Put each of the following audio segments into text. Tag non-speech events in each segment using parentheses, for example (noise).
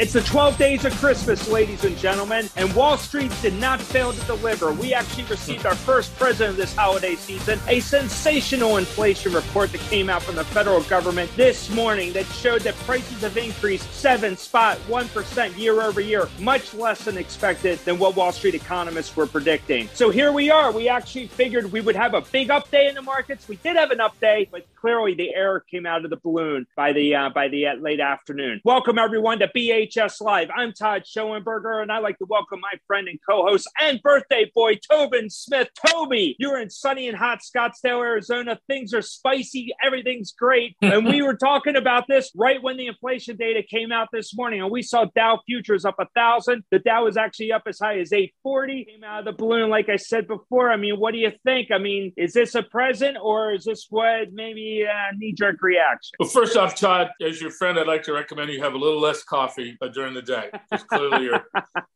It's the 12 days of Christmas, ladies and gentlemen, and Wall Street did not fail to deliver. We actually received our first present of this holiday season, a sensational inflation report that came out from the federal government this morning that showed that prices have increased 7 spot 1% year over year, much less than expected than what Wall Street economists were predicting. So here we are. We actually figured we would have a big update in the markets. We did have an update, but clearly the air came out of the balloon by the uh, by the uh, late afternoon. Welcome everyone to BHS Live. I'm Todd Schoenberger, and I'd like to welcome my friend and co-host and birthday boy Tobin Smith. Toby, you're in sunny and hot Scottsdale, Arizona. Things are spicy. Everything's great. (laughs) and we were talking about this right when the inflation data came out this morning, and we saw Dow futures up a thousand. The Dow was actually up as high as 840. Came out of the balloon, like I said before. I mean, what do you think? I mean, is this a present or is this what maybe a knee-jerk reaction? Well, first off, Todd, as your friend, I'd like to recommend you have a little less coffee during the day. Because clearly you're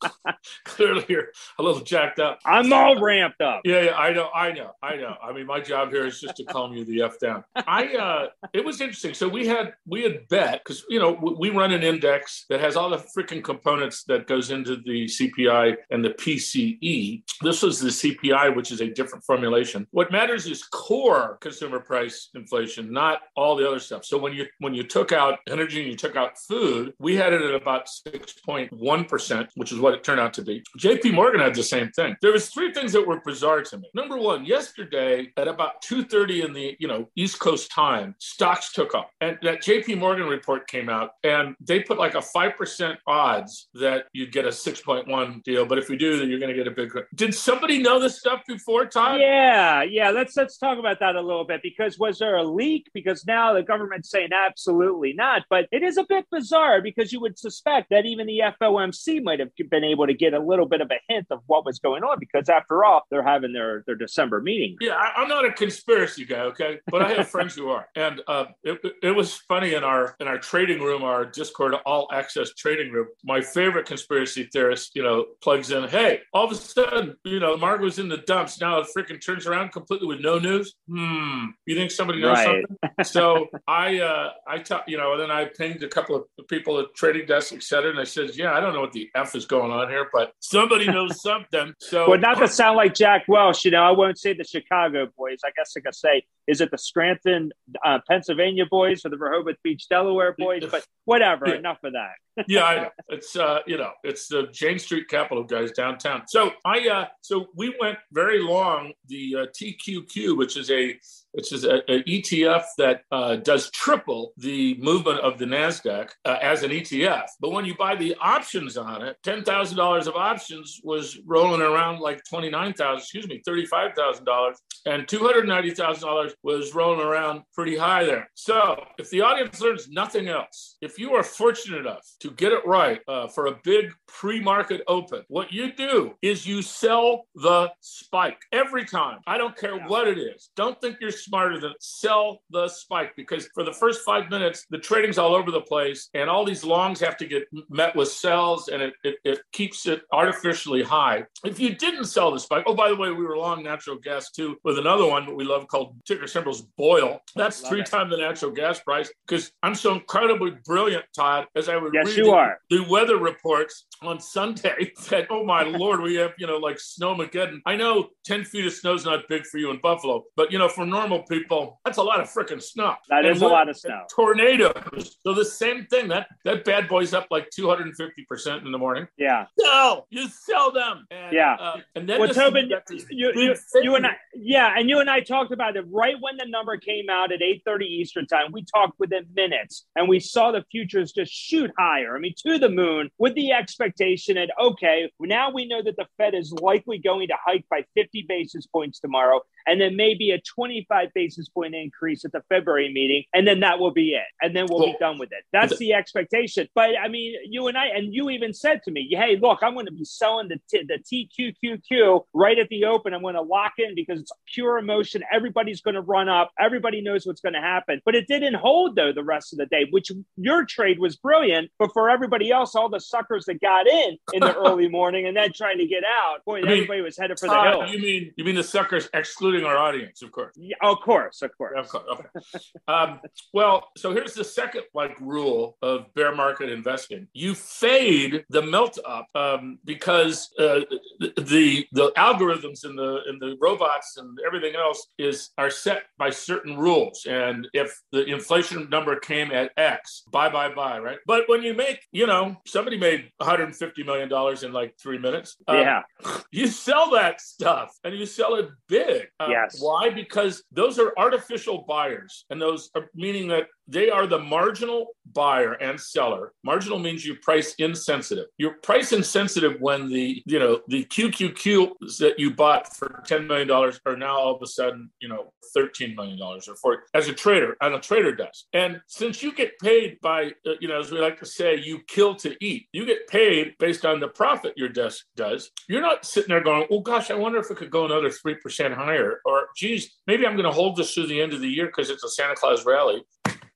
(laughs) clearly you're a little jacked up. I'm all ramped up. Yeah, yeah, I know, I know, I know. I mean, my job here is just to calm you the f down. I uh, it was interesting. So we had we had bet because you know we run an index that has all the freaking components that goes into the CPI and the PCE. This was the CPI, which is a different formulation. What matters is core consumer price inflation, not all the other stuff. So when you when you took out energy and you took out food, we had it at about 6.1%, which is what it turned out to be. JP Morgan had the same thing. There was three things that were bizarre to me. Number one, yesterday at about 2:30 in the, you know, East Coast time, stocks took off. And that JP Morgan report came out and they put like a 5% odds that you'd get a 6.1 deal, but if you do, then you're going to get a big Did somebody know this stuff before, Todd? Yeah, yeah, let's let's talk about that a little bit because was there a leak because now the government's saying absolutely not, but it is a bit bizarre because you would suspect that even the FOMC might have been able to get a little bit of a hint of what was going on because after all, they're having their, their December meeting. Yeah, I, am not a conspiracy guy, okay, but I have friends who are, and uh, it, it was funny in our in our trading room, our Discord all access trading room. My favorite conspiracy theorist, you know, plugs in, hey, all of a sudden, you know, Mark was in the dumps. Now it freaking turns around completely with no news. Hmm, you think somebody knows right. something? so I, uh, I, t- you know, and then I pinged a couple of people at trading desks, et cetera, and I said, yeah, I don't know what the f is going on here, but somebody knows (laughs) something. So, well, not to sound like Jack Welch, you know, I won't say the Chicago boys. I guess I could say, is it the Scranton, uh, Pennsylvania boys or the Rehoboth Beach, Delaware boys? But whatever, yeah. enough of that (laughs) yeah, I know. It's uh, you know, it's the Jane Street Capital guys downtown. So I uh, so we went very long the uh, TQQ, which is a which is a, a ETF that uh, does triple the movement of the Nasdaq uh, as an ETF. But when you buy the options on it, ten thousand dollars of options was rolling around like 29,000, excuse me, thirty five thousand dollars, and two hundred ninety thousand dollars was rolling around pretty high there. So if the audience learns nothing else, if you are fortunate enough to get it right uh, for a big pre market open, what you do is you sell the spike every time. I don't care what it is. Don't think you're smarter than sell the spike because for the first five minutes, the trading's all over the place and all these longs have to get met with sells and it, it, it keeps it artificially high. If you didn't sell the spike, oh, by the way, we were long natural gas too with another one that we love called ticker symbols BOIL. That's three times the natural gas price because I'm so incredibly brilliant, Todd, as I would yes, read you are. the weather reports on Sunday (laughs) that, oh my Lord, we have, you know, like snowmageddon. I know 10 feet of snow is not big for you in Buffalo, but, you know, for normal people, that's a lot of freaking snow. That and is a lot of snow. Tornadoes. So the same thing. That that bad boy's up like 250% in the morning. Yeah. No, you sell them. And, yeah. Uh, and then well, Tobin, you, you, you, and I, yeah, and you and I talked about it right when the number came out at 8.30 Eastern time. We talked within minutes and we saw the futures just shoot higher. I mean, to the moon with the expectation that, okay, now we know that the Fed is likely going to hike by 50 basis points tomorrow and then maybe a 25 basis point increase at the February meeting, and then that will be it. And then we'll cool. be done with it. That's the expectation. But I mean, you and I, and you even said to me, hey, look, I'm going to be selling the, t- the TQQQ right at the open. I'm going to lock in because it's pure emotion. Everybody's going to run up. Everybody knows what's going to happen. But it didn't hold, though, the rest of the day, which your trade was brilliant. But for everybody else, all the suckers that got got in in the (laughs) early morning and then trying to get out. Boy, mean, everybody was headed for the hill. You mean you mean the suckers excluding our audience, of course. Yeah, of course, of course. Of course. Okay. um, well, so here's the second like rule of bear market investing: you fade the melt up um, because uh, the the algorithms and the and the robots and everything else is are set by certain rules, and if the inflation number came at X, buy, buy, buy, right? But when you make, you know, somebody made 150 million dollars in like three minutes. Um, yeah, (laughs) you sell that stuff and you sell it big. Um, yes. Why? Because those are artificial buyers, and those are meaning that they are the marginal buyer and seller. Marginal means you price insensitive. You're price insensitive when the you know the QQQs that you bought for ten million dollars are now all of a sudden you know thirteen million dollars or for as a trader on a trader does. And since you get paid by uh, you know as we like to say, you kill to eat. You get paid based on the profit your desk does. You're not sitting there going, oh gosh, I wonder if it could go another three percent higher, or geez, maybe I'm going to hold this through the end of the year because it's a Santa Claus rally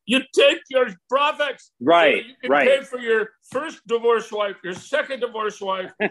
you take your profits. Right. So you can right. pay for your first divorced wife, your second divorced wife, the,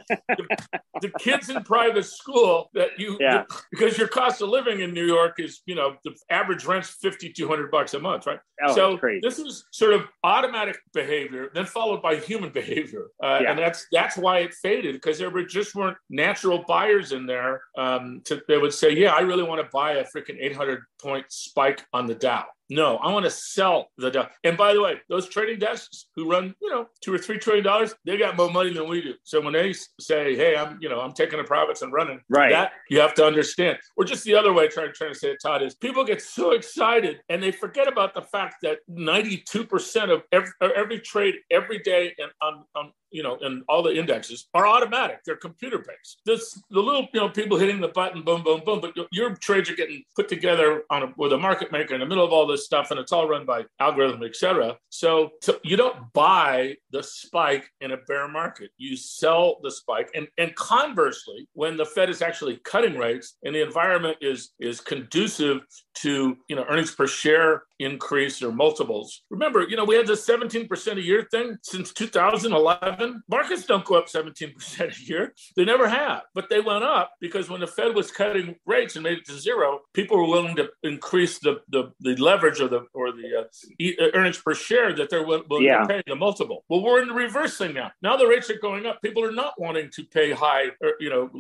the, kids in private school that you yeah. the, because your cost of living in New York is, you know, the average rent's fifty two hundred bucks a month, right? Oh, so this is sort of automatic behavior, then followed by human (laughs) behavior, uh, yeah. and that's that's why it faded because there were just weren't natural buyers in there. Um, to, they would say, "Yeah, I really want to buy a freaking eight hundred point spike on the Dow." No, I want to sell the Dow. And by the way, those trading desks who run, you know, two or three trillion dollars, they got more money than we do. So when they say, "Hey, I'm, you know, I'm taking the profits and running," right? That you have to understand. Or just the other way, trying trying to say it, Todd, is people get so excited and they forget about the fact that 92 percent of every, every trade every day and on, on you know, and all the indexes are automatic. They're computer based. This the little you know people hitting the button, boom, boom, boom. But your trades are getting put together on a, with a market maker in the middle of all this stuff, and it's all run by algorithm, etc. So, so you don't buy the spike in a bear market. You sell the spike, and and conversely, when the Fed is actually cutting rates and the environment is is conducive to you know earnings per share increase or multiples. Remember, you know we had the 17% a year thing since 2011. Markets don't go up 17% a year. They never have, but they went up because when the Fed was cutting rates and made it to zero, people were willing to increase the the, the leverage or the or the uh, uh earnings per share that they're willing yeah. to pay the multiple. Well, we're in the reverse thing now. Now the rates are going up. People are not wanting to pay high, er, you know,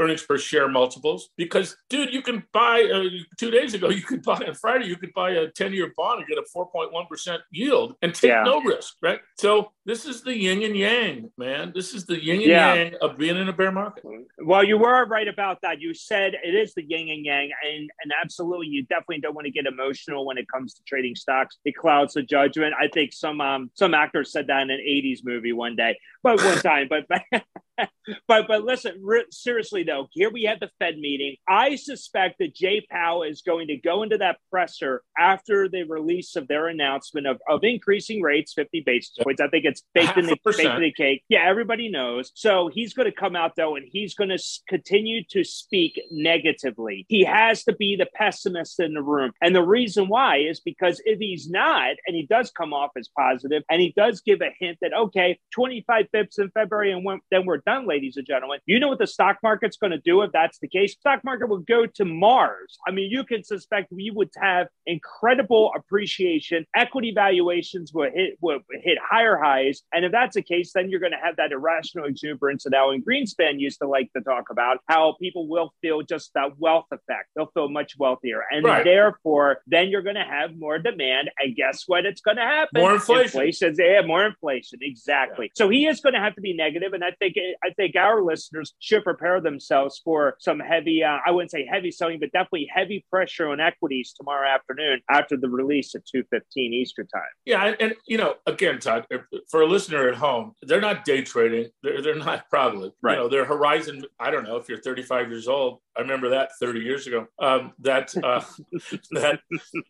earnings per share multiples because, dude, you can buy uh, two days ago (laughs) you could buy on Friday, you could buy a 10 year bond and get a 4.1% yield and take yeah. no risk, right? So this is the yin and yang, man. This is the yin and yeah. yang of being in a bear market. Well, you were right about that. You said it is the yin and yang, and, and absolutely, you definitely don't want to get emotional when it comes to trading stocks. It clouds the judgment. I think some um, some actors said that in an 80s movie one day, but one time. But (laughs) (laughs) but but listen, re- seriously though, here we have the Fed meeting. I suspect that Jay Powell is going to go into that presser after the release of their announcement of, of increasing rates 50 basis points. I think it's baked in the baked in the cake. Yeah, everybody knows. So he's going to come out though, and he's going to continue to speak negatively. He has to be the pessimist in the room, and the reason why is because if he's not, and he does come off as positive, and he does give a hint that okay, 25 bips in February, and when, then we're done, ladies and gentlemen. You know what the stock market's going to do if that's the case? Stock market will go to Mars. I mean, you can suspect we would have incredible appreciation. Equity valuations will hit will hit higher highs, and if that's the case, then you're going to have that irrational exuberance that Alan Greenspan used to like to talk about. How people will feel just that wealth effect; they'll feel much wealthier, and right. therefore, then you're going to have more demand. And guess what? It's going to happen. More inflation. Inflation. Yeah, more inflation. Exactly. Yeah. So he is going to have to be negative, and I think I think our listeners should prepare themselves for some heavy, uh, I wouldn't say heavy selling, but definitely heavy pressure on equities tomorrow afternoon after the release at 2.15 Eastern time. Yeah. And, and, you know, again, Todd, for a listener at home, they're not day trading. They're, they're not (laughs) probably, right. you know, their horizon, I don't know if you're 35 years old, I remember that 30 years ago. Um, that uh, (laughs) that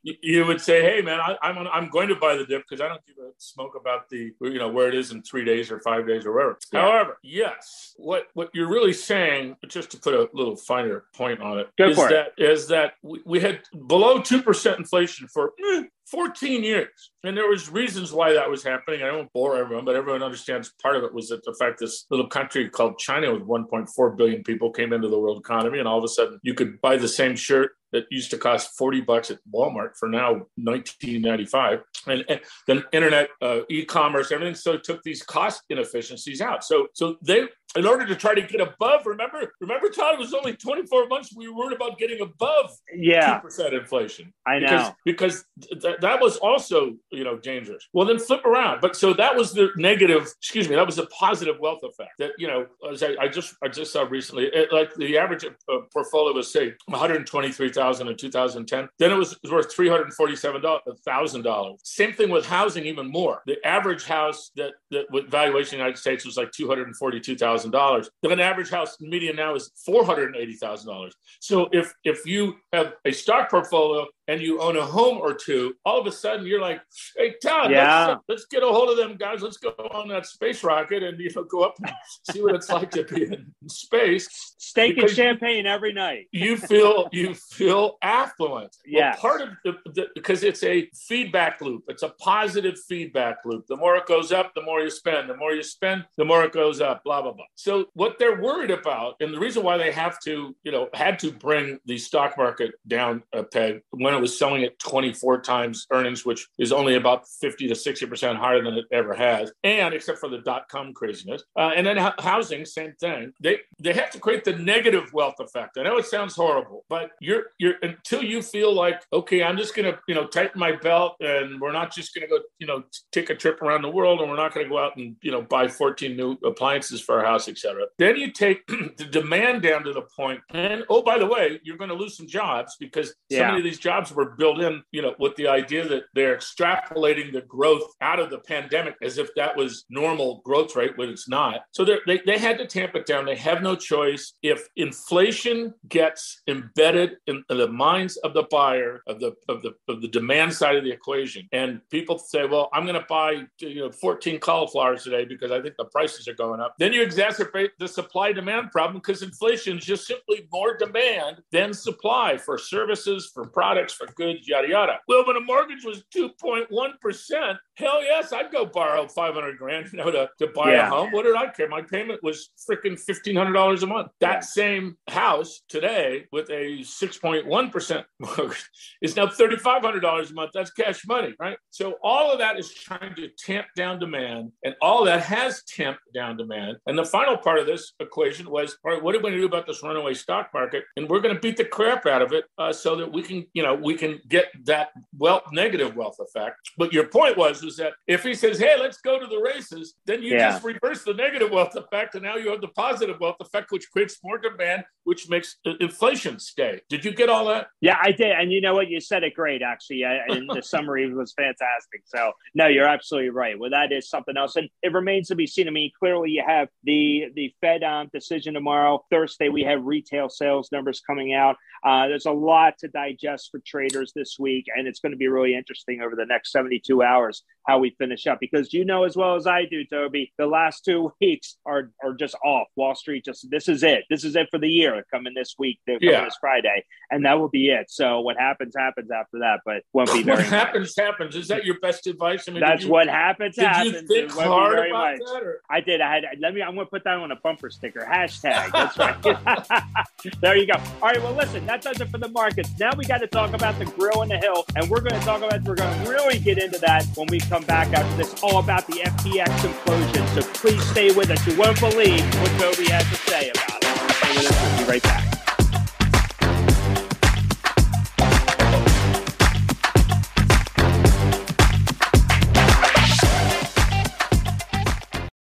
you would say, "Hey, man, I, am I'm, I'm going to buy the dip because I don't give a smoke about the you know where it is in three days or five days or whatever." However, yeah. However, yes, what what you're really saying, just to put a little finer point on it, Go is that it. is that we, we had below two percent inflation for eh, 14 years. And there was reasons why that was happening. I won't bore everyone, but everyone understands part of it was that the fact this little country called China with 1.4 billion people came into the world economy, and all of a sudden you could buy the same shirt that used to cost 40 bucks at Walmart for now 1995 and, and then internet uh, e-commerce everything so took these cost inefficiencies out so so they in order to try to get above, remember, remember, Todd, it was only 24 months. We were worried about getting above yeah. 2% inflation. I know. Because, because th- that was also, you know, dangerous. Well, then flip around. But so that was the negative, excuse me, that was a positive wealth effect that, you know, as I, I just, I just saw recently, it, like the average uh, portfolio was say 123,000 in 2010. Then it was, it was worth $347,000. Same thing with housing, even more. The average house that, that with valuation in the United States was like 242,000 dollars. An average house median now is four hundred and eighty thousand dollars. So if if you have a stock portfolio and you own a home or two, all of a sudden you're like, hey Todd, yeah. let's, let's get a hold of them guys. Let's go on that space rocket and you know go up and see what it's like to be in space. Steak and champagne every night. you feel you feel affluent. Yeah. Well, part of the, the because it's a feedback loop. It's a positive feedback loop. The more it goes up, the more you spend. The more you spend, the more it goes up. Blah blah blah. So what they're worried about, and the reason why they have to, you know, had to bring the stock market down a peg when it was selling at 24 times earnings, which is only about 50 to 60 percent higher than it ever has, and except for the dot com craziness, uh, and then housing, same thing. They they have to create the negative wealth effect. I know it sounds horrible, but you're you're until you feel like okay, I'm just gonna you know tighten my belt, and we're not just gonna go you know take a trip around the world, and we're not gonna go out and you know buy 14 new appliances for our house, etc. Then you take (clears throat) the demand down to the point, and oh by the way, you're going to lose some jobs because yeah. so many of these jobs were built in, you know, with the idea that they're extrapolating the growth out of the pandemic as if that was normal growth rate when it's not. So they they had to tamp it down. They have no choice. If inflation gets embedded in the minds of the buyer of the of the of the demand side of the equation, and people say, "Well, I'm going to buy you know 14 cauliflowers today because I think the prices are going up," then you exacerbate the supply demand problem because inflation is just simply more demand than supply for services, for products, for goods, yada yada. Well, when a mortgage was 2.1%, hell yes, I'd go borrow 500 grand (laughs) you know, to, to buy yeah. a home. What did I care? My payment was freaking $1,500 a month. That yeah. same house today with a 6.1% (laughs) mortgage is now $3,500 a month. That's cash money, right? So all of that is trying to tamp down demand, and all that has tamped down demand. And the final part of this equation was, all right, what are we going to do about this runaway stock market? And we're going to beat the crap out of it uh, so that we can, you know, we can get that wealth, negative wealth effect. But your point was, was that if he says, hey, let's go to the races, then you yeah. just reverse the negative wealth effect, and now you have the positive wealth effect, which creates more demand, which makes inflation stay. Did you get all that? Yeah, I did. And you know what? You said it great, actually. And the (laughs) summary was fantastic. So, no, you're absolutely right. Well, that is something else. And it remains to be seen. I mean, clearly you have the the Fed um, decision tomorrow. Thursday, we have retail sales numbers coming out. Uh, there's a lot to digest for traders this week, and it's going to be really interesting over the next 72 hours how we finish up because you know as well as I do, Toby, the last two (laughs) weeks are are just off. Wall Street just this is it. This is it for the year. Coming this week, coming yeah. this Friday, and that will be it. So what happens happens after that, but won't be (laughs) very. what happens much. happens. Is that your best advice? I mean, that's you, what happens. Did happens. you think hard about much. that? Or? I did. I had. Let me. I'm going to put that on a bumper sticker. Hashtag. That's right. (laughs) there you go. All right. Well, listen. That does it for the markets. Now we got to talk about the grill and the hill, and we're going to talk about. We're going to really get into that when we come back after this. All about the FTX implosion. So please stay with us. You won't believe what Toby has to say about it. Stay with us. We'll be right back.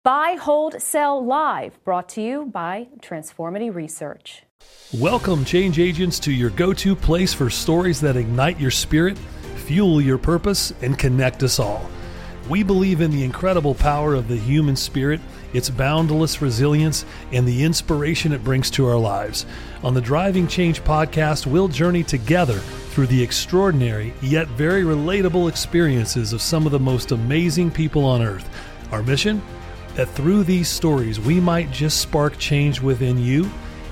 Buy, Hold, Sell Live, brought to you by Transformity Research. Welcome, change agents, to your go to place for stories that ignite your spirit, fuel your purpose, and connect us all. We believe in the incredible power of the human spirit, its boundless resilience, and the inspiration it brings to our lives. On the Driving Change podcast, we'll journey together through the extraordinary yet very relatable experiences of some of the most amazing people on earth. Our mission? That through these stories, we might just spark change within you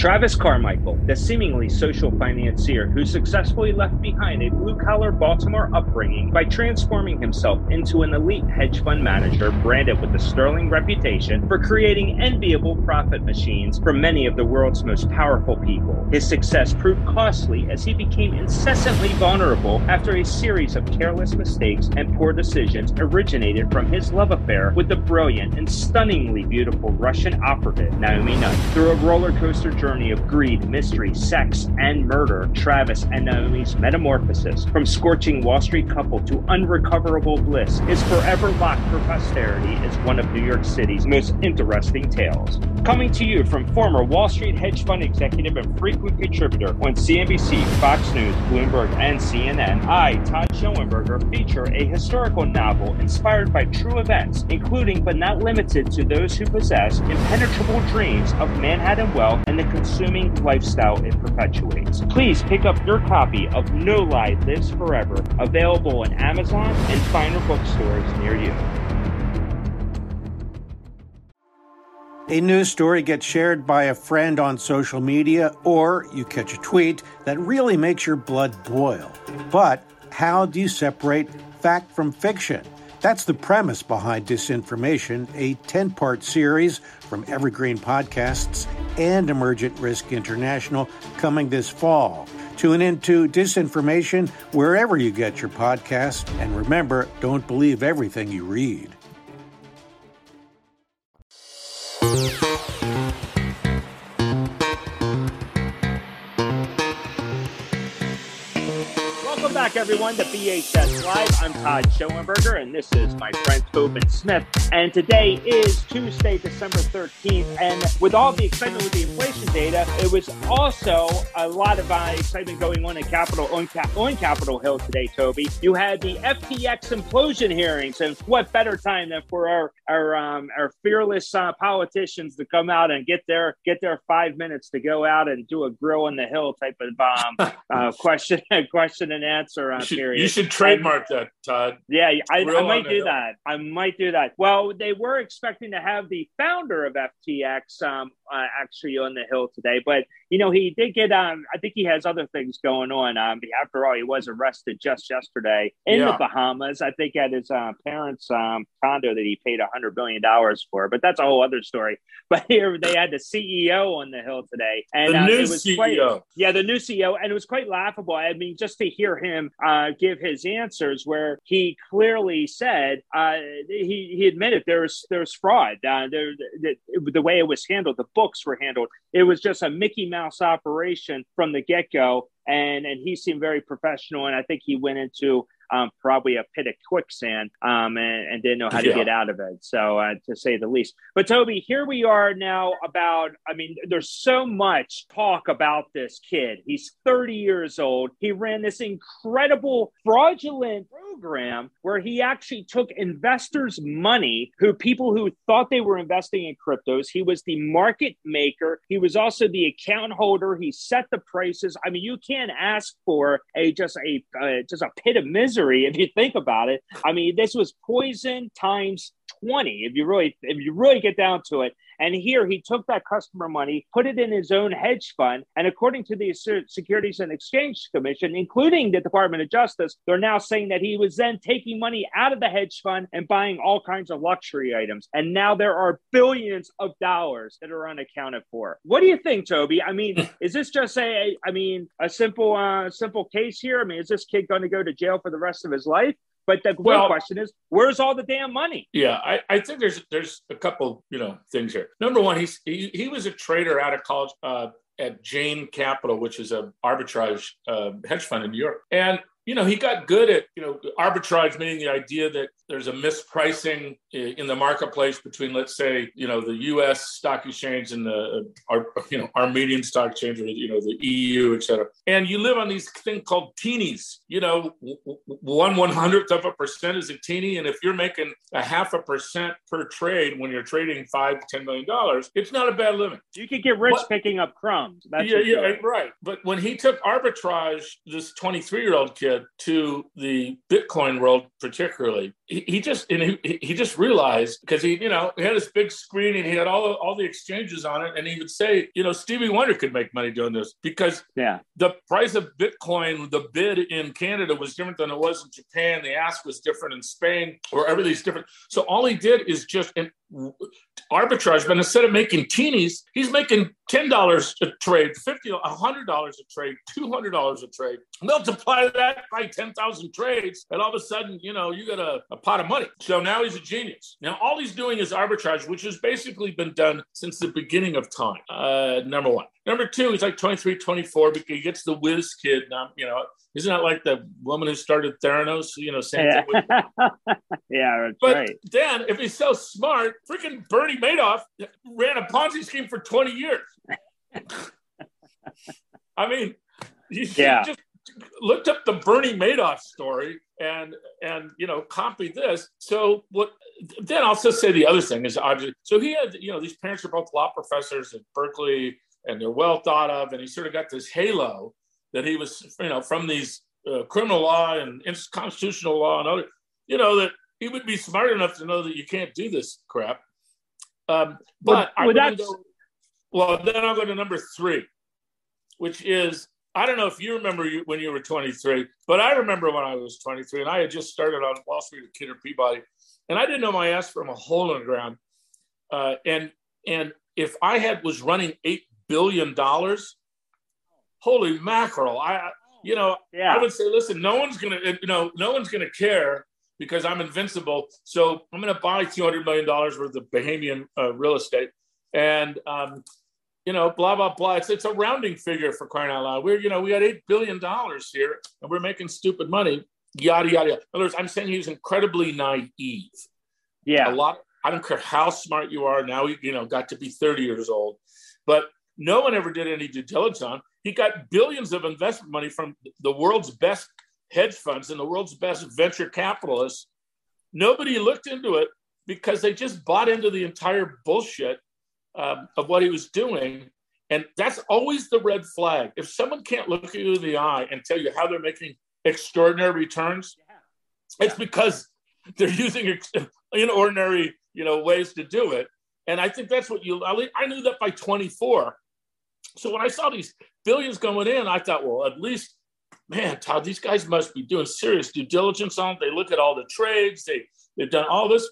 Travis Carmichael, the seemingly social financier who successfully left behind a blue collar Baltimore upbringing by transforming himself into an elite hedge fund manager branded with a sterling reputation for creating enviable profit machines for many of the world's most powerful people. His success proved costly as he became incessantly vulnerable after a series of careless mistakes and poor decisions originated from his love affair with the brilliant and stunningly beautiful Russian operative Naomi Nunn. Through a roller coaster journey, journey of greed, mystery, sex, and murder, Travis and Naomi's metamorphosis from scorching Wall Street couple to unrecoverable bliss is forever locked for posterity as one of New York City's most interesting tales. Coming to you from former Wall Street hedge fund executive and frequent contributor on CNBC, Fox News, Bloomberg, and CNN, I, Todd Schoenberger, feature a historical novel inspired by true events, including but not limited to those who possess impenetrable dreams of Manhattan wealth and the consuming lifestyle it perpetuates. Please pick up your copy of No Lie Lives Forever, available on Amazon and finer bookstores near you. A news story gets shared by a friend on social media, or you catch a tweet that really makes your blood boil. But how do you separate fact from fiction? That's the premise behind Disinformation, a 10 part series from Evergreen Podcasts and Emergent Risk International coming this fall. Tune into Disinformation wherever you get your podcasts, and remember, don't believe everything you read. Everyone, to BHS Live. I'm Todd Schoenberger, and this is my friend Tobin Smith. And today is Tuesday, December 13th. And with all the excitement with the inflation data, it was also a lot of uh, excitement going on in Capitol on, Cap- on Capitol Hill today, Toby. You had the FTX implosion hearings, and what better time than for our our um, our fearless uh, politicians to come out and get their get their five minutes to go out and do a grill on the hill type of um, uh, (laughs) question (laughs) question and answer answer uh, you should. You should trademark that, Todd. Yeah, I, I might do that. I might do that. Well, they were expecting to have the founder of FTX um, uh, actually on the hill today, but you know he did get. Um, I think he has other things going on. Um, after all, he was arrested just yesterday in yeah. the Bahamas. I think at his uh, parents' um, condo that he paid a hundred billion dollars for. But that's a whole other story. (laughs) But here they had the CEO on the hill today, and the uh, new it was CEO. quite yeah, the new CEO, and it was quite laughable. I mean, just to hear him uh, give his answers, where he clearly said uh, he he admitted there's there's fraud. Uh, there, the, the way it was handled, the books were handled. It was just a Mickey Mouse operation from the get go, and and he seemed very professional. And I think he went into um, probably a pit of quicksand um, and, and, didn't know how yeah. to get out of it. So, uh, to say the least. But, Toby, here we are now about, I mean, there's so much talk about this kid. He's 30 years old. He ran this incredible fraudulent program where he actually took investors' money, who people who thought they were investing in cryptos. He was the market maker. He was also the account holder. He set the prices. I mean, you can't ask for a just a uh, just a pit of misery misery if you think about it. I mean, this was poison times 20 if you really if you really get down to it and here he took that customer money put it in his own hedge fund and according to the securities and exchange commission including the department of justice they're now saying that he was then taking money out of the hedge fund and buying all kinds of luxury items. And now there are billions of dollars that are unaccounted for. What do you think toby? I mean (laughs) is this just a i mean a simple uh simple case here? I mean is this kid going to go to jail for the rest of his life but the well, real question is, where's all the damn money? Yeah, I, I think there's there's a couple you know things here. Number one, he's he, he was a trader out of college uh, at Jane Capital, which is a arbitrage uh, hedge fund in New York, and you know, he got good at, you know, arbitrage, meaning the idea that there's a mispricing in the marketplace between, let's say, you know, the U.S. stock exchange and the, uh, you know, Armenian stock exchange or, you know, the EU, et cetera. And you live on these thing called teenies, you know, one one hundredth of a percent is a teeny. And if you're making a half a percent per trade when you're trading five to $10 million, it's not a bad living. You could get rich picking up crumbs. That's yeah, yeah, right. But when he took arbitrage, this 23 year old kid, to the Bitcoin world, particularly, he, he just and he, he just realized because he you know he had this big screen and he had all all the exchanges on it, and he would say, you know, Stevie Wonder could make money doing this because yeah, the price of Bitcoin, the bid in Canada was different than it was in Japan. The ask was different in Spain, or everything's different. So all he did is just and arbitrage, but instead of making teenies, he's making ten dollars a trade, fifty, a hundred dollars a trade, two hundred dollars a trade. Multiply that by ten thousand trades, and all of a sudden, you know, you got a, a, pot of money. So now he's a genius. Now all he's doing is arbitrage, which has basically been done since the beginning of time. Uh, number one. Number two, he's like 23, 24, because he gets the whiz kid. You know, isn't that like the woman who started Theranos? You know, same yeah. (laughs) yeah, that's but right. then, if he's so smart, freaking Bernie Madoff ran a Ponzi scheme for 20 years. I mean, you yeah. just looked up the Bernie Madoff story and and you know copied this. So what? Then I'll just say the other thing is obviously. So he had you know these parents are both law professors at Berkeley and they're well thought of, and he sort of got this halo that he was, you know, from these uh, criminal law and constitutional law and other, you know, that he would be smart enough to know that you can't do this crap. Um, but well, go, well, then I'll go to number three, which is I don't know if you remember when you were 23, but I remember when I was 23 and I had just started on Wall Street with Kidder Peabody, and I didn't know my ass from a hole in the ground. Uh, and and if I had was running eight billion dollars, holy mackerel! I, you know, yeah. I would say, listen, no one's gonna, you know, no one's gonna care because I'm invincible. So I'm gonna buy 200 million dollars worth of Bahamian uh, real estate, and um, you know, blah blah blah. It's it's a rounding figure for crying out loud. We're you know we got eight billion dollars here, and we're making stupid money. Yada yada. In other words, I'm saying he was incredibly naive. Yeah, a lot. I don't care how smart you are. Now you know got to be 30 years old, but no one ever did any due diligence on. He got billions of investment money from the world's best hedge funds and the world's best venture capitalists. Nobody looked into it because they just bought into the entire bullshit um, of what he was doing. And that's always the red flag. If someone can't look you in the eye and tell you how they're making extraordinary returns, yeah. it's because they're using inordinary, you know, ways to do it. And I think that's what you. I knew that by 24. So when I saw these billions going in, I thought, well, at least, man, Todd, these guys must be doing serious due diligence on it. They look at all the trades. They they've done all this.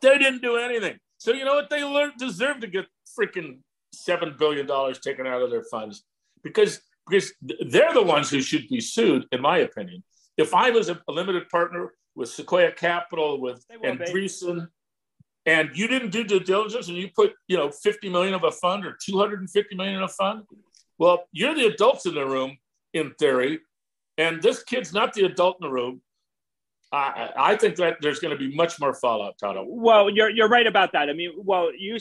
They didn't do anything. So you know what? They learned, deserve to get freaking seven billion dollars taken out of their funds because because they're the ones who should be sued, in my opinion. If I was a, a limited partner with Sequoia Capital, with Andreessen, and you didn't do due diligence and you put you know 50 million of a fund or 250 million in a fund well you're the adults in the room in theory and this kid's not the adult in the room I, I think that there's going to be much more fallout, Todd. Well, you're you're right about that. I mean, well, you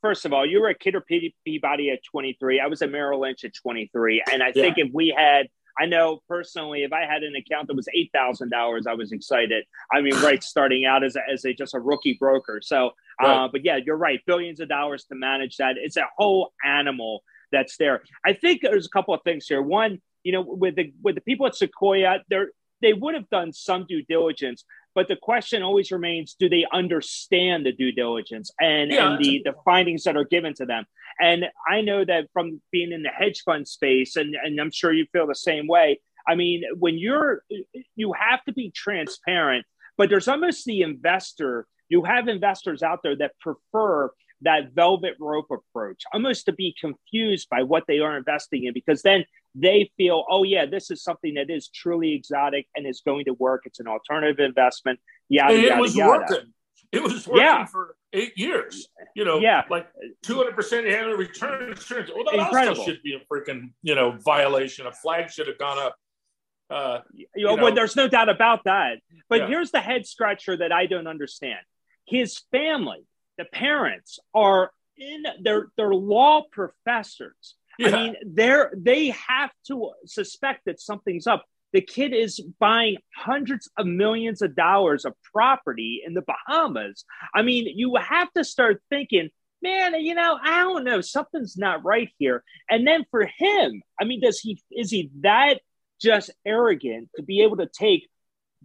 first of all, you were a kid at Kidder Peabody at 23. I was at Merrill Lynch at 23, and I yeah. think if we had I know personally, if I had an account that was eight thousand dollars, I was excited. I mean, right, (sighs) starting out as a, as a just a rookie broker. So, uh, right. uh, but yeah, you're right. Billions of dollars to manage that. It's a whole animal that's there. I think there's a couple of things here. One, you know, with the with the people at Sequoia, they're they would have done some due diligence, but the question always remains: Do they understand the due diligence and, yeah. and the the findings that are given to them? And I know that from being in the hedge fund space, and, and I'm sure you feel the same way. I mean, when you're, you have to be transparent, but there's almost the investor. You have investors out there that prefer that velvet rope approach, almost to be confused by what they are investing in, because then they feel, oh, yeah, this is something that is truly exotic and is going to work. It's an alternative investment. Yada, it yada, was yada. working. It was working yeah. for eight years. You know, yeah. like 200% annual return insurance. Well, that Incredible. also should be a freaking, you know, violation. A flag should have gone up. Uh, you know, well, there's no doubt about that. But yeah. here's the head scratcher that I don't understand. His family, the parents, are in they're they're law professors. Yeah. I mean, they're they have to suspect that something's up. The kid is buying hundreds of millions of dollars of property in the Bahamas. I mean, you have to start thinking, man, you know, I don't know, something's not right here. And then for him, I mean, does he is he that just arrogant to be able to take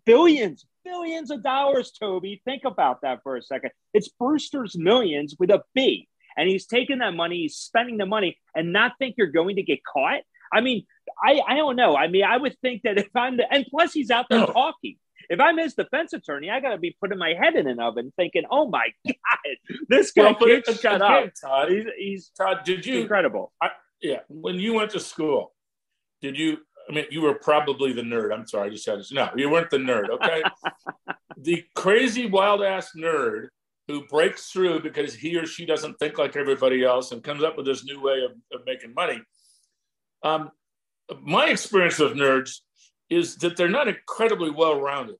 billions, billions of dollars, Toby? Think about that for a second. It's Brewster's millions with a B. And he's taking that money, he's spending the money, and not think you're going to get caught. I mean, I, I don't know. I mean, I would think that if I'm the, and plus he's out there talking. If I'm his defense attorney, I got to be putting my head in an oven thinking, oh my (laughs) God, this guy well, can't shut up. Todd, he's, he's, Todd, did you, incredible. I, yeah. When you went to school, did you, I mean, you were probably the nerd. I'm sorry, I just had to, no, you weren't the nerd. Okay. (laughs) the crazy wild ass nerd who breaks through because he or she doesn't think like everybody else and comes up with this new way of, of making money. Um, my experience of nerds is that they're not incredibly well rounded.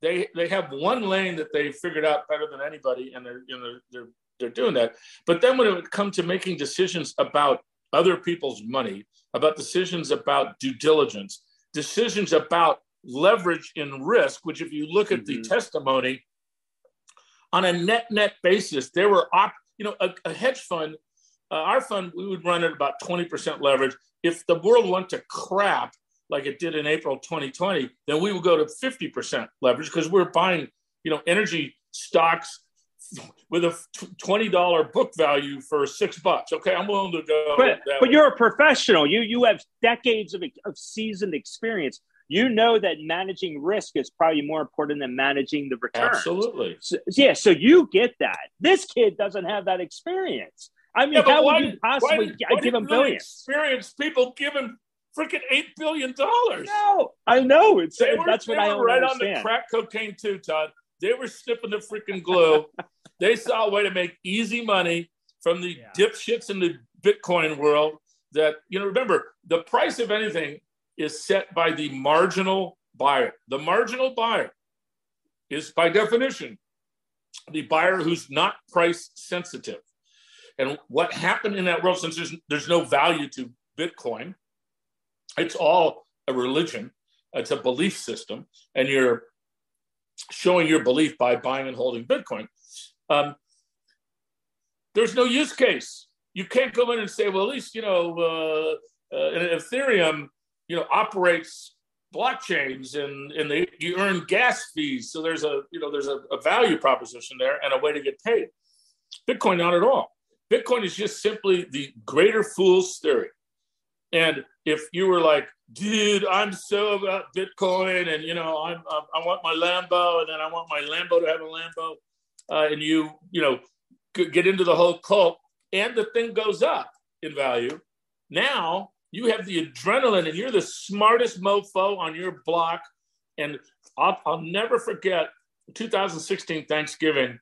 They they have one lane that they figured out better than anybody, and they're you know they're they're doing that. But then when it comes to making decisions about other people's money, about decisions about due diligence, decisions about leverage in risk, which if you look at mm-hmm. the testimony on a net net basis, there were op, you know a, a hedge fund. Uh, our fund we would run at about 20% leverage. If the world went to crap, like it did in April 2020, then we would go to 50% leverage because we're buying, you know, energy stocks with a $20 book value for six bucks. Okay, I'm willing to go. But, but you're a professional. You you have decades of, of seasoned experience. You know that managing risk is probably more important than managing the return. Absolutely. So, yeah, so you get that. This kid doesn't have that experience. I mean, yeah, how would you possibly why, why give him billions? Experience people give him freaking eight billion dollars. No, I know it's they were, that's what I don't right understand. on the crack cocaine too, Todd. They were snipping the freaking glue. (laughs) they saw a way to make easy money from the yeah. dipshits in the Bitcoin world. That you know, remember the price of anything is set by the marginal buyer. The marginal buyer is by definition the buyer who's not price sensitive. And what happened in that world, since there's, there's no value to Bitcoin, it's all a religion, it's a belief system, and you're showing your belief by buying and holding Bitcoin. Um, there's no use case. You can't go in and say, well, at least, you know, uh, uh, Ethereum, you know, operates blockchains and, and they, you earn gas fees. So there's a, you know, there's a, a value proposition there and a way to get paid. Bitcoin, not at all. Bitcoin is just simply the greater fool's theory. And if you were like, dude, I'm so about Bitcoin, and you know, I'm, I'm i want my Lambo, and then I want my Lambo to have a Lambo, uh, and you you know get into the whole cult, and the thing goes up in value. Now you have the adrenaline, and you're the smartest mofo on your block. And I'll, I'll never forget 2016 Thanksgiving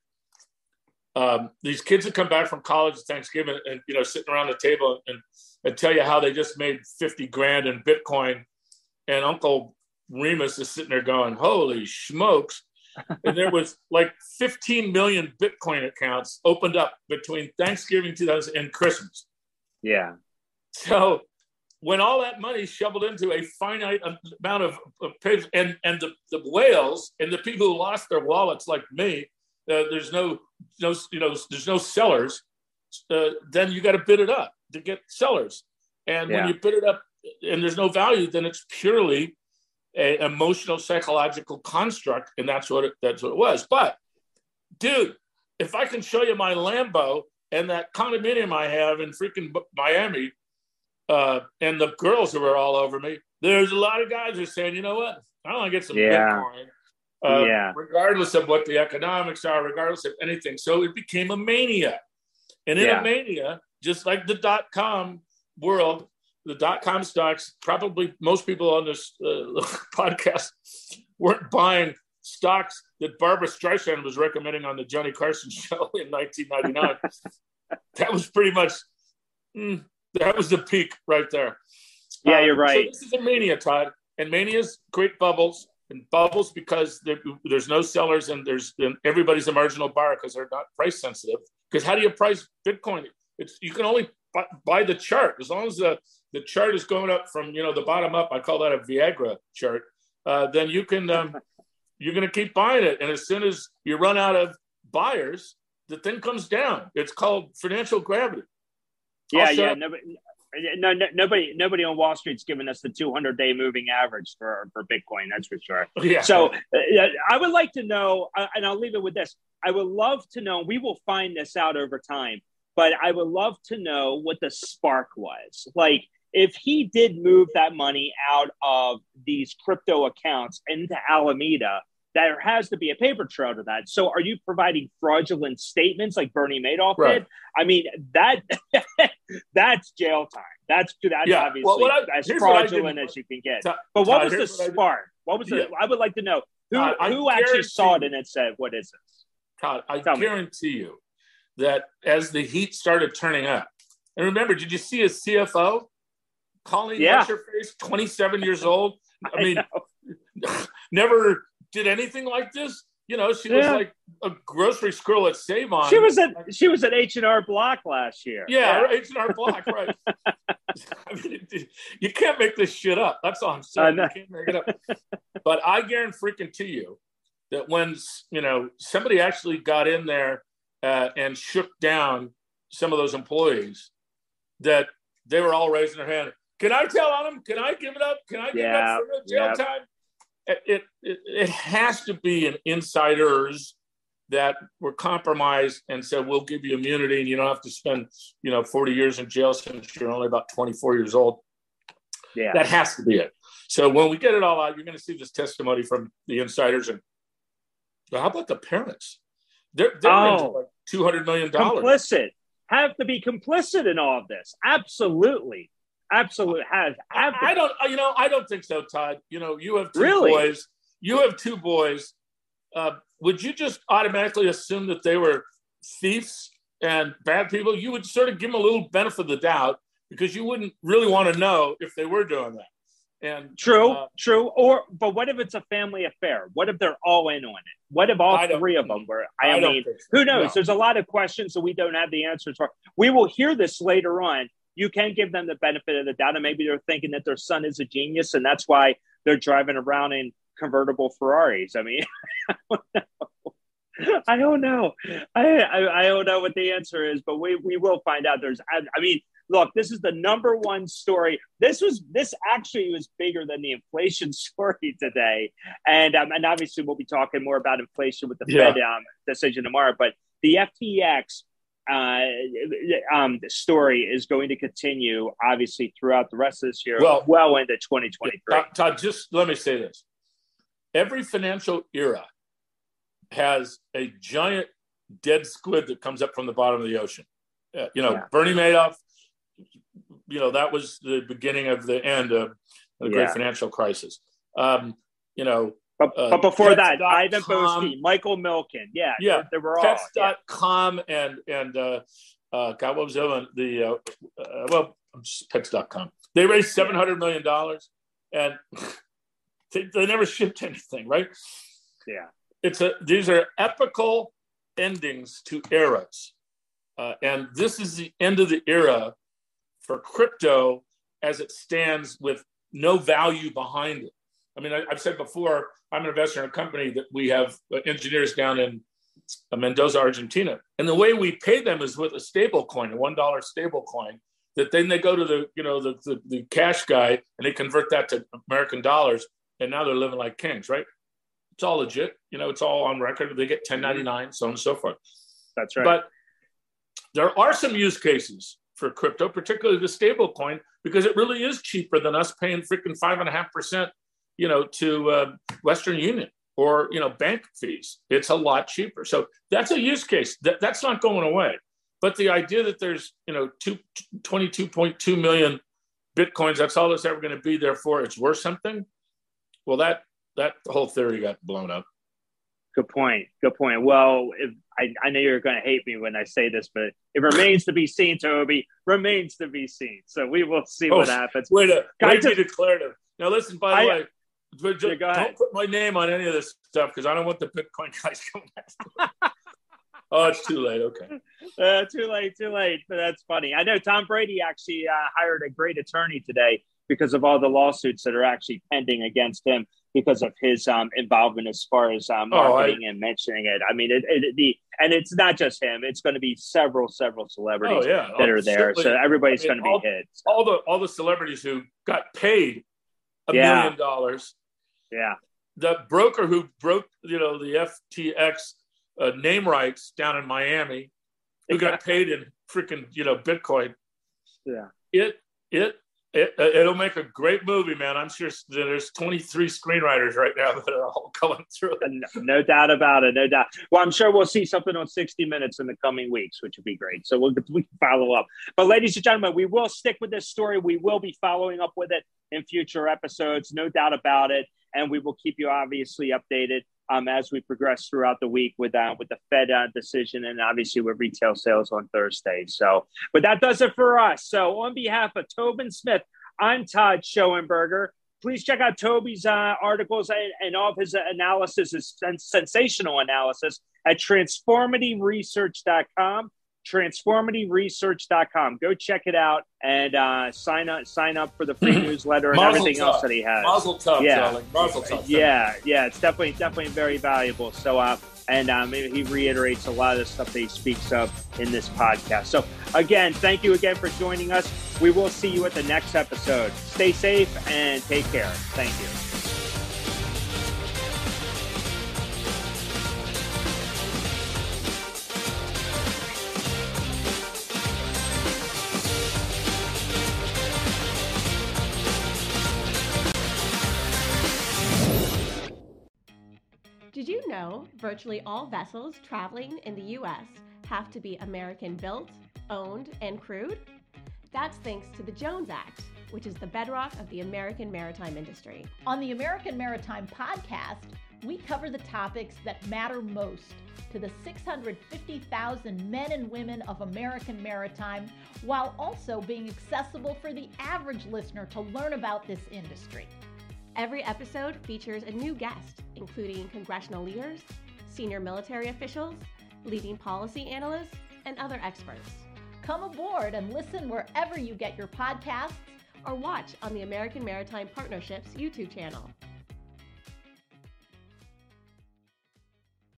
um, these kids that come back from college at Thanksgiving and you know sitting around the table and, and tell you how they just made 50 grand in Bitcoin, and Uncle Remus is sitting there going, "Holy smokes!" and there was like 15 million Bitcoin accounts opened up between Thanksgiving 2000 and Christmas. Yeah. So when all that money shoveled into a finite amount of, of and and the, the whales and the people who lost their wallets like me uh, there's no, no, you know, there's no sellers, uh, then you got to bid it up to get sellers. And yeah. when you bid it up and there's no value, then it's purely an emotional psychological construct, and that's what it, that's what it was. But, dude, if I can show you my Lambo and that condominium I have in freaking Miami, uh, and the girls who are all over me, there's a lot of guys who are saying, you know what, I want to get some yeah. Bitcoin uh, yeah. regardless of what the economics are, regardless of anything. So it became a mania. And in yeah. a mania, just like the dot com world, the dot com stocks, probably most people on this uh, (laughs) podcast weren't buying stocks that Barbra Streisand was recommending on the Johnny Carson (laughs) show in 1999. (laughs) that was pretty much, mm, that was the peak right there. Yeah, you're um, right. So this is a mania, Todd. and manias create bubbles and bubbles because there, there's no sellers and there's and everybody's a marginal buyer because they're not price sensitive. Because how do you price Bitcoin? It's you can only buy, buy the chart as long as the the chart is going up from you know the bottom up. I call that a Viagra chart. Uh, then you can um, you're going to keep buying it, and as soon as you run out of buyers, the thing comes down. It's called financial gravity. Yeah, yeah. Nobody, no, no, nobody, nobody on Wall Street's giving us the 200 day moving average for for Bitcoin. That's for sure. Yeah. So uh, I would like to know, uh, and I'll leave it with this. I would love to know. We will find this out over time, but I would love to know what the spark was. Like, if he did move that money out of these crypto accounts into Alameda, there has to be a paper trail to that. So are you providing fraudulent statements like Bernie Madoff right. did? I mean, that (laughs) that's jail time. That's that's yeah. obviously well, I, as fraudulent as you can get. Todd, but what was the spark? What was yeah. I would like to know who Todd, who actually saw it and it said, "What is this?" Todd, I Tell guarantee me. you that as the heat started turning up, and remember, did you see his CFO, Colleen yeah. Face, twenty-seven years old? (laughs) I, I mean, (laughs) never did anything like this. You know, she was like a grocery squirrel at Save On. She was at she was at H and R Block last year. Yeah, H and R Block, right? (laughs) I mean, you can't make this shit up. That's all I'm saying. You can't make it up. but I guarantee freaking to you that when you know somebody actually got in there uh, and shook down some of those employees, that they were all raising their hand. Can I tell on them? Can I give it up? Can I give yeah, it up for jail time? It, it, it has to be an insiders that were compromised and said we'll give you immunity and you don't have to spend you know 40 years in jail since you're only about 24 years old. Yeah. That has to be it. So when we get it all out you're going to see this testimony from the insiders and how about the parents? They're, they're oh, like 200 million dollars. Complicit. Have to be complicit in all of this. Absolutely absolutely has. I, I, don't. You know, I don't think so, Todd. You know, you have two really? boys. You have two boys. Uh, would you just automatically assume that they were thieves and bad people? You would sort of give them a little benefit of the doubt because you wouldn't really want to know if they were doing that. And true, uh, true. Or, but what if it's a family affair? What if they're all in on it? What if all three of them were? I, I mean, so. who knows? No. There's a lot of questions that we don't have the answers for. We will hear this later on you can give them the benefit of the doubt. And maybe they're thinking that their son is a genius and that's why they're driving around in convertible Ferraris. I mean, (laughs) I don't know. I, I, I, don't know what the answer is, but we, we will find out. There's, I, I mean, look, this is the number one story. This was, this actually was bigger than the inflation (laughs) story today. And, um, and obviously we'll be talking more about inflation with the yeah. Fed um, decision tomorrow, but the FTX uh, um, the story is going to continue, obviously, throughout the rest of this year, well, well into 2023. Todd, just let me say this: every financial era has a giant dead squid that comes up from the bottom of the ocean. Uh, you know, yeah. Bernie Madoff. You know, that was the beginning of the end of the yeah. great financial crisis. Um, you know, but, uh, but before that, Ivan Boesky, Michael Milken, yeah, yeah, they were all Pets.com yeah. and and uh, uh, God, what was the other the uh, uh, well, Pets.com. They raised seven hundred million dollars, and (laughs) they, they never shipped anything, right? Yeah, it's a these are epical endings to eras, uh, and this is the end of the era for crypto as it stands with no value behind it. I mean, I, have said before, I'm an investor in a company that we have engineers down in uh, Mendoza, Argentina. And the way we pay them is with a stable coin, a $1 stable coin, that then they go to the, you know, the, the, the cash guy and they convert that to American dollars. And now they're living like kings, right? It's all legit. You know, it's all on record. They get 1099, so on and so forth. That's right. But there are some use cases for crypto, particularly the stable coin, because it really is cheaper than us paying freaking five and a half percent you know, to uh, Western Union or, you know, bank fees. It's a lot cheaper. So that's a use case. That, that's not going away. But the idea that there's, you know, two, 22.2 million Bitcoins, that's all it's ever going to be there for, it's worth something. Well, that, that whole theory got blown up. Good point. Good point. Well, if, I, I know you're going to hate me when I say this, but it remains to be seen, Toby. Remains to be seen. So we will see oh, what happens. Wait a, wait to, declarative Now, listen, by the I- way, but ju- Yeah, don't put my name on any of this stuff because I don't want the Bitcoin (laughs) guys coming after me. oh, it's too late. Okay. Uh, too late, too late. But that's funny. I know Tom Brady actually uh, hired a great attorney today because of all the lawsuits that are actually pending against him because of his um, involvement as far as um, Oh, I- marketing and mentioning it. I mean, it, it, the and it's not just him; it's going to be several, several celebrities Oh, yeah. that are there. So everybody's I mean, going to be all- hit. All the all the celebrities who got paid a Yeah. million dollars. Yeah, The broker who broke, you know, the FTX uh, name rights down in Miami, who got paid in freaking, you know, Bitcoin. yeah. It it it it'll make a great movie, man. I'm sure there's 23 screenwriters right now (laughs) that are all coming through. it. No, no doubt about it. No doubt. Well, I'm sure we'll see something on 60 Minutes in the coming weeks, which would be great. So we'll we can follow up. But, ladies and gentlemen, we will stick with this story. We will be following up with it in future episodes, no doubt about it. And we will keep you obviously updated um, as we progress throughout the week with uh, with the Fed uh, decision and obviously with retail sales on Thursday. So, but that does it for us. So, on behalf of Tobin Smith, I'm Todd Schoenberger please check out Toby's uh, articles and, and all of his analysis, his sens- sensational analysis at transformityresearch.com. Transformityresearch.com. Go check it out and uh, sign up. Sign up for the free (clears throat) newsletter and Mazel everything else that he has. Mazel tov, Yeah. darling. Mazel tov. Yeah, yeah, it's definitely definitely very valuable. So, uh, and um, he reiterates a lot of the stuff that he speaks of in this podcast. So, again, thank you again for joining us. We will see you at the next episode. Stay safe and take care. Thank you. Virtually all vessels traveling in the U.S. have to be American built, owned, and crewed? That's thanks to the Jones Act, which is the bedrock of the American maritime industry. On the American Maritime Podcast, we cover the topics that matter most to the 650,000 men and women of American maritime while also being accessible for the average listener to learn about this industry. Every episode features a new guest, including congressional leaders, senior military officials, leading policy analysts, and other experts. Come aboard and listen wherever you get your podcasts Or watch on the American Maritime Partnerships YouTube channel.